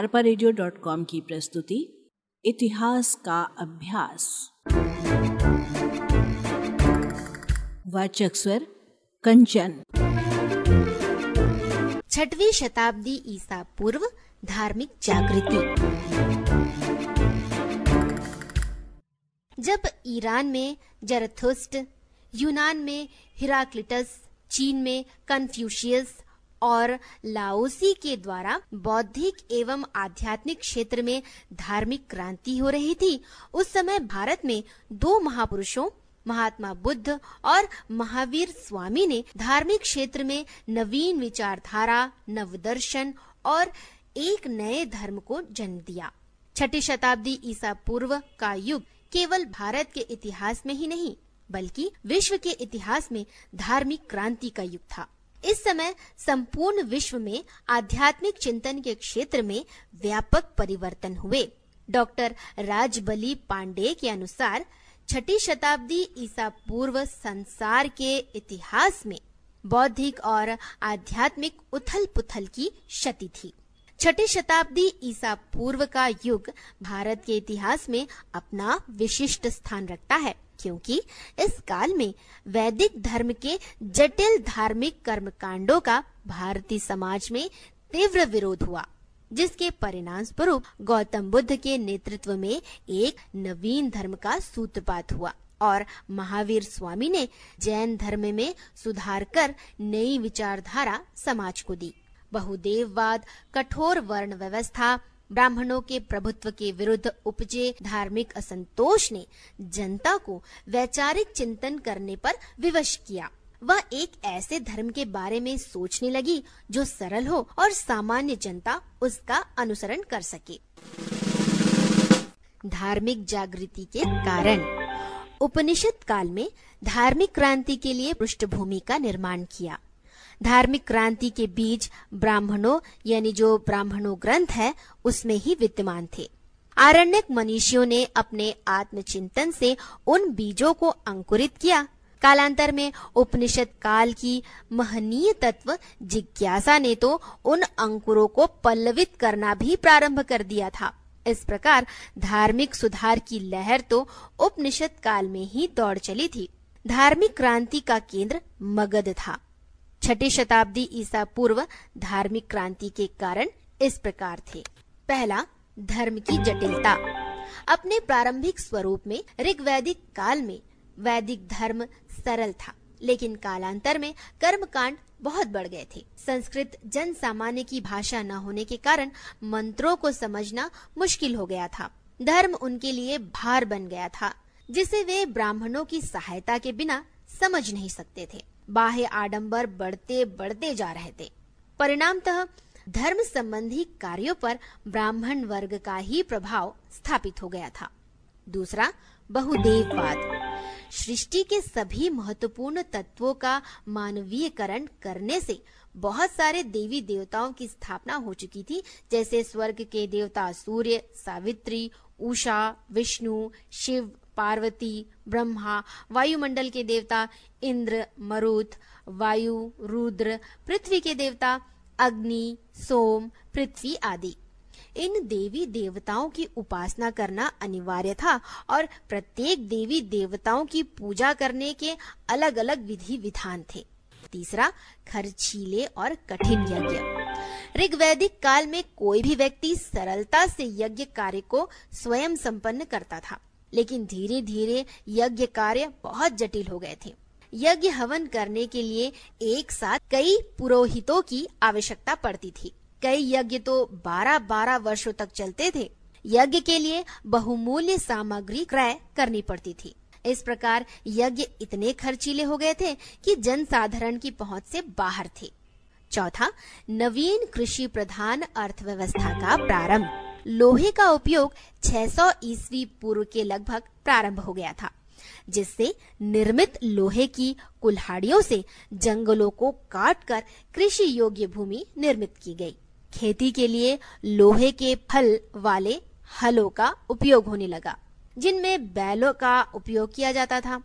अरपा की प्रस्तुति, इतिहास का अभ्यास। वाचक स्वर, कंचन। छठवीं शताब्दी ईसा पूर्व धार्मिक जागृति। जब ईरान में जरथुस्ट, यूनान में हिराक्लिटस, चीन में कन्फ्यूशियस और लाओसी के द्वारा बौद्धिक एवं आध्यात्मिक क्षेत्र में धार्मिक क्रांति हो रही थी। उस समय भारत में दो महापुरुषों, महात्मा बुद्ध और महावीर स्वामी ने धार्मिक क्षेत्र में नवीन विचारधारा, नवदर्शन और एक नए धर्म को जन्म दिया। छठी शताब्दी ईसा पूर्व का युग केवल भारत के इतिहास में ही नहीं, बल्कि विश्व के इतिहास में धार्मिक क्रांति का युग था। इस समय संपूर्ण विश्व में आध्यात्मिक चिंतन के क्षेत्र में व्यापक परिवर्तन हुए। डॉक्टर राजबली पांडे के अनुसार छठी शताब्दी ईसा पूर्व संसार के इतिहास में बौद्धिक और आध्यात्मिक उथल पुथल की क्षति थी। छठी शताब्दी ईसा पूर्व का युग भारत के इतिहास में अपना विशिष्ट स्थान रखता है। क्योंकि इस काल में वैदिक धर्म के जटिल धार्मिक कर्मकांडों का भारतीय समाज में तीव्र विरोध हुआ, जिसके परिणाम स्वरूप गौतम बुद्ध के नेतृत्व में एक नवीन धर्म का सूत्रपात हुआ और महावीर स्वामी ने जैन धर्म में सुधार कर नई विचारधारा समाज को दी। बहुदेववाद, कठोर वर्ण व्यवस्था ब्राह्मणों के प्रभुत्व के विरुद्ध उपजे धार्मिक असंतोष ने जनता को वैचारिक चिंतन करने पर विवश किया। वह एक ऐसे धर्म के बारे में सोचने लगी जो सरल हो और सामान्य जनता उसका अनुसरण कर सके। धार्मिक जागृति के कारण उपनिषद काल में धार्मिक क्रांति के लिए पृष्ठभूमि का निर्माण किया। धार्मिक क्रांति के बीज ब्राह्मणों, यानी जो ब्राह्मणों ग्रंथ है, उसमें ही विद्यमान थे। आरण्यक मनीषियों ने अपने आत्मचिंतन से उन बीजों को अंकुरित किया। कालांतर में उपनिषद काल की महनीय तत्व जिज्ञासा ने तो उन अंकुरों को पल्लवित करना भी प्रारंभ कर दिया था। इस प्रकार धार्मिक सुधार की लहर तो उपनिषद काल में ही दौड़ चली थी। धार्मिक क्रांति का केंद्र मगध था। छठी शताब्दी ईसा पूर्व धार्मिक क्रांति के कारण इस प्रकार थे। पहला, धर्म की जटिलता। अपने प्रारंभिक स्वरूप में ऋग्वैदिक काल में वैदिक धर्म सरल था, लेकिन कालांतर में कर्म कांड बहुत बढ़ गए थे। संस्कृत जन सामान्य की भाषा न होने के कारण मंत्रों को समझना मुश्किल हो गया था। धर्म उनके लिए भार बन गया था, जिसे वे ब्राह्मणों की सहायता के बिना समझ नहीं सकते थे। बाह्य आडंबर बढ़ते बढ़ते जा रहे थे। परिणामतः धर्म संबंधी कार्यों पर ब्राह्मण वर्ग का ही प्रभाव स्थापित हो गया था। दूसरा, बहुदेववाद। सृष्टि के सभी महत्वपूर्ण तत्वों का मानवीयकरण करने से बहुत सारे देवी देवताओं की स्थापना हो चुकी थी, जैसे स्वर्ग के देवता सूर्य, सावित्री, उषा, विष्णु, शिव पार्वती, ब्रह्मा, वायुमंडल के देवता, इंद्र, मरुत, वायु, रुद्र, पृथ्वी के देवता, अग्नि, सोम, पृथ्वी आदि। इन देवी देवताओं की उपासना करना अनिवार्य था और प्रत्येक देवी देवताओं की पूजा करने के अलग अलग विधि विधान थे। तीसरा, खर्चीले और कठिन यज्ञ। ऋग्वैदिक काल में कोई भी व्यक्ति सरलता से यज्ञ कार्य को स्वयं संपन्न करता था। लेकिन धीरे धीरे यज्ञ कार्य बहुत जटिल हो गए थे। यज्ञ हवन करने के लिए एक साथ कई पुरोहितों की आवश्यकता पड़ती थी। कई यज्ञ तो 12-12 वर्षों तक चलते थे। यज्ञ के लिए बहुमूल्य सामग्री क्रय करनी पड़ती थी। इस प्रकार यज्ञ इतने खर्चीले हो गए थे कि जन साधारण की पहुँच से बाहर थे। चौथा, नवीन कृषि प्रधान अर्थव्यवस्था का प्रारंभ। लोहे का उपयोग 600 ईस्वी पूर्व के लगभग प्रारंभ हो गया था, जिससे निर्मित लोहे की कुल्हाड़ियों से जंगलों को काटकर कृषि योग्य भूमि निर्मित की गई। खेती के लिए लोहे के फल वाले हलों का उपयोग होने लगा, जिनमें बैलों का उपयोग किया जाता था।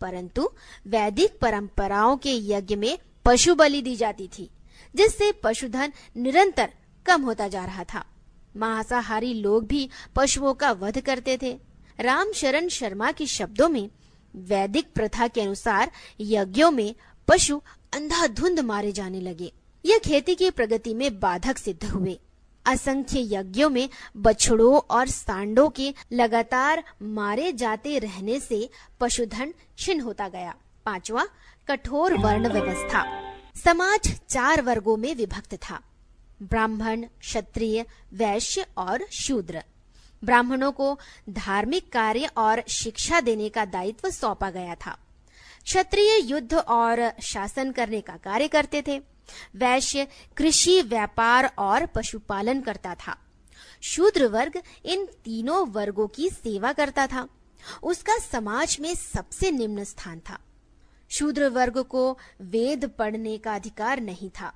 परंतु वैदिक परंपराओं के यज्ञ में पशु बलि दी जाती थी, जिससे पशुधन निरंतर कम होता जा रहा था। मांसाहारी लोग भी पशुओं का वध करते थे। राम शरण शर्मा के शब्दों में, वैदिक प्रथा के अनुसार यज्ञों में पशु अंधाधुंध मारे जाने लगे। यह खेती की प्रगति में बाधक सिद्ध हुए। असंख्य यज्ञों में बछड़ों और सांडों के लगातार मारे जाते रहने से पशुधन छिन्न होता गया। पांचवा, कठोर वर्ण व्यवस्था। समाज चार वर्गों में विभक्त था। ब्राह्मण, क्षत्रिय, वैश्य और शूद्र। ब्राह्मणों को धार्मिक कार्य और शिक्षा देने का दायित्व सौंपा गया था। क्षत्रिय युद्ध और शासन करने का कार्य करते थे। वैश्य कृषि, व्यापार और पशुपालन करता था। शूद्र वर्ग इन तीनों वर्गों की सेवा करता था। उसका समाज में सबसे निम्न स्थान था। शूद्र वर्ग को वेद पढ़ने का अधिकार नहीं था।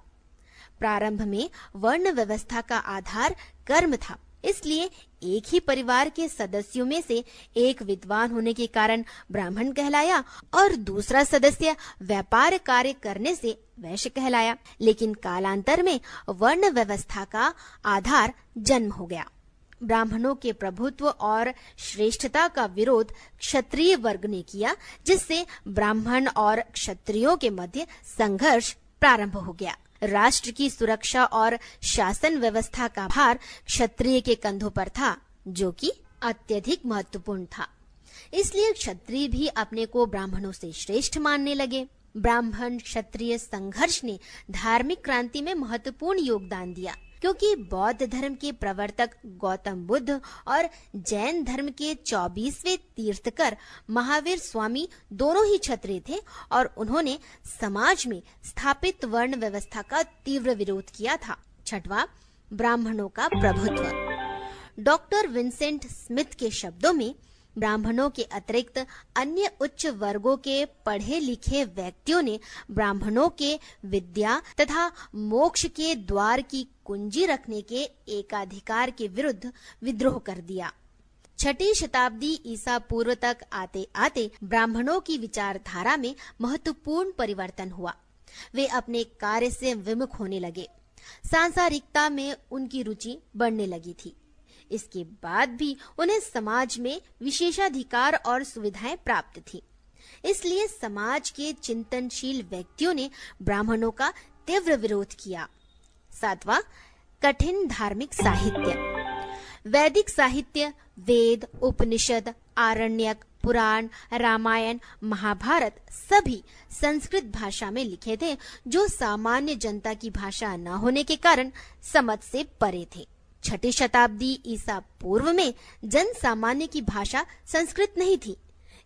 प्रारंभ में वर्ण व्यवस्था का आधार कर्म था। इसलिए एक ही परिवार के सदस्यों में से एक विद्वान होने के कारण ब्राह्मण कहलाया और दूसरा सदस्य व्यापार कार्य करने से वैश्य कहलाया। लेकिन कालांतर में वर्ण व्यवस्था का आधार जन्म हो गया। ब्राह्मणों के प्रभुत्व और श्रेष्ठता का विरोध क्षत्रिय वर्ग ने किया, जिससे ब्राह्मण और क्षत्रियों के मध्य संघर्ष प्रारंभ हो गया। राष्ट्र की सुरक्षा और शासन व्यवस्था का भार क्षत्रिय के कंधों पर था, जो कि अत्यधिक महत्वपूर्ण था। इसलिए क्षत्रिय भी अपने को ब्राह्मणों से श्रेष्ठ मानने लगे। ब्राह्मण क्षत्रिय संघर्ष ने धार्मिक क्रांति में महत्वपूर्ण योगदान दिया। क्योंकि बौद्ध धर्म के प्रवर्तक गौतम बुद्ध और जैन धर्म के चौबीसवें तीर्थकर महावीर स्वामी दोनों ही क्षत्रिय थे और उन्होंने समाज में स्थापित वर्ण व्यवस्था का तीव्र विरोध किया था। छठवा, ब्राह्मणों का प्रभुत्व। डॉक्टर विंसेंट स्मिथ के शब्दों में ब्राह्मणों के अतिरिक्त अन्य उच्च वर्गों के पढ़े लिखे व्यक्तियों ने ब्राह्मणों के विद्या तथा मोक्ष के द्वार की कुंजी रखने के एकाधिकार के विरुद्ध विद्रोह कर दिया। छठी शताब्दी ईसा पूर्व तक आते आते ब्राह्मणों की विचारधारा में महत्वपूर्ण परिवर्तन हुआ। वे अपने कार्य से विमुख होने लगे। सांसारिकता में उनकी रुचि बढ़ने लगी थी। इसके बाद भी उन्हें समाज में विशेषाधिकार और सुविधाएँ प्राप्त थी। इसलिए समाज के चिंतनशील व्यक्तियों ने ब्राह्मणों का तीव्र विरोध किया। सातवा, कठिन धार्मिक साहित्य। वैदिक साहित्य, वेद, उपनिषद, आरण्यक, पुराण, रामायण, महाभारत सभी संस्कृत भाषा में लिखे थे, जो सामान्य जनता की भाषा न होने के कारण समझ से परे थे। छठी शताब्दी ईसा पूर्व में जन सामान्य की भाषा संस्कृत नहीं थी,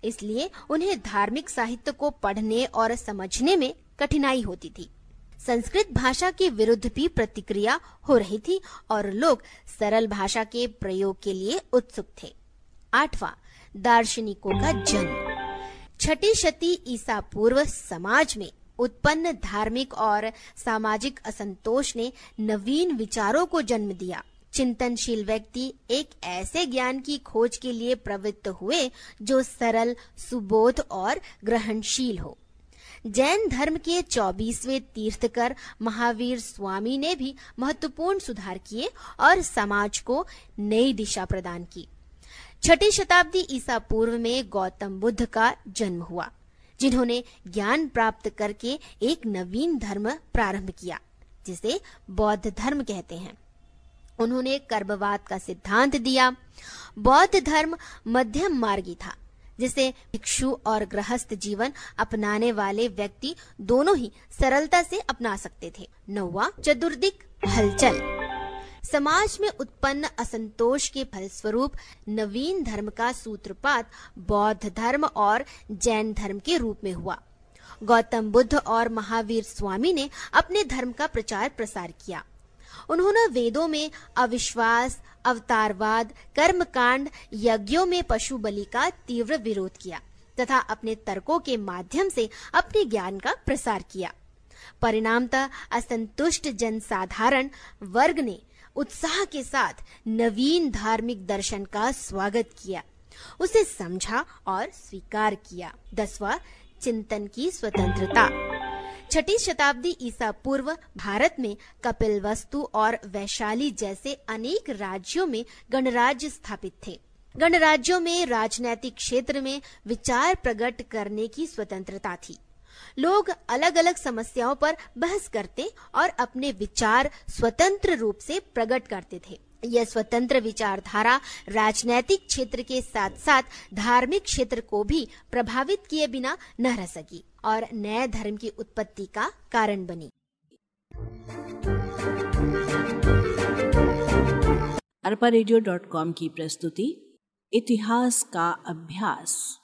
इसलिए उन्हें धार्मिक साहित्य को पढ़ने और समझने में कठिनाई होती थी। संस्कृत भाषा के विरुद्ध भी प्रतिक्रिया हो रही थी और लोग सरल भाषा के प्रयोग के लिए उत्सुक थे। आठवां, दार्शनिकों का जन्म। छठी शती ईसा पूर्व समाज में उत्पन्न धार्मिक और सामाजिक असंतोष ने नवीन विचारों को जन्म दिया। चिंतनशील व्यक्ति एक ऐसे ज्ञान की खोज के लिए प्रवृत्त हुए जो सरल, सुबोध और ग्रहणशील हो। जैन धर्म के चौबीसवें तीर्थकर महावीर स्वामी ने भी महत्वपूर्ण सुधार किए और समाज को नई दिशा प्रदान की। छठी शताब्दी ईसा पूर्व में गौतम बुद्ध का जन्म हुआ, जिन्होंने ज्ञान प्राप्त करके एक नवीन धर्म प्रारंभ किया, जिसे बौद्ध धर्म कहते हैं। उन्होंने कर्मवाद का सिद्धांत दिया। बौद्ध धर्म मध्यम मार्गी था, जिसे भिक्षु और गृहस्थ जीवन अपनाने वाले व्यक्ति दोनों ही सरलता से अपना सकते थे। नौवा चतुर्दिक हलचल। समाज में उत्पन्न असंतोष के फलस्वरूप नवीन धर्म का सूत्रपात बौद्ध धर्म और जैन धर्म के रूप में हुआ। गौतम बुद्ध और महावीर स्वामी ने अपने धर्म का प्रचार प्रसार किया। उन्होंने वेदों में अविश्वास, अवतारवाद, कर्मकांड, यज्ञों में पशु बलि का तीव्र विरोध किया तथा अपने तर्कों के माध्यम से अपने ज्ञान का प्रसार किया। परिणामतः असंतुष्ट जनसाधारण वर्ग ने उत्साह के साथ नवीन धार्मिक दर्शन का स्वागत किया। उसे समझा और स्वीकार किया। दसवा, चिंतन की स्वतंत्रता। छठी शताब्दी ईसा पूर्व भारत में कपिल वस्तु और वैशाली जैसे अनेक राज्यों में गणराज्य स्थापित थे। गणराज्यों में राजनैतिक क्षेत्र में विचार प्रकट करने की स्वतंत्रता थी। लोग अलग अलग समस्याओं पर बहस करते और अपने विचार स्वतंत्र रूप से प्रकट करते थे। यह स्वतंत्र विचारधारा राजनैतिक क्षेत्र के साथ साथ धार्मिक क्षेत्र को भी प्रभावित किए बिना न रह सकी। और नए धर्म की उत्पत्ति का कारण बनी। अरपा की प्रस्तुति इतिहास का अभ्यास।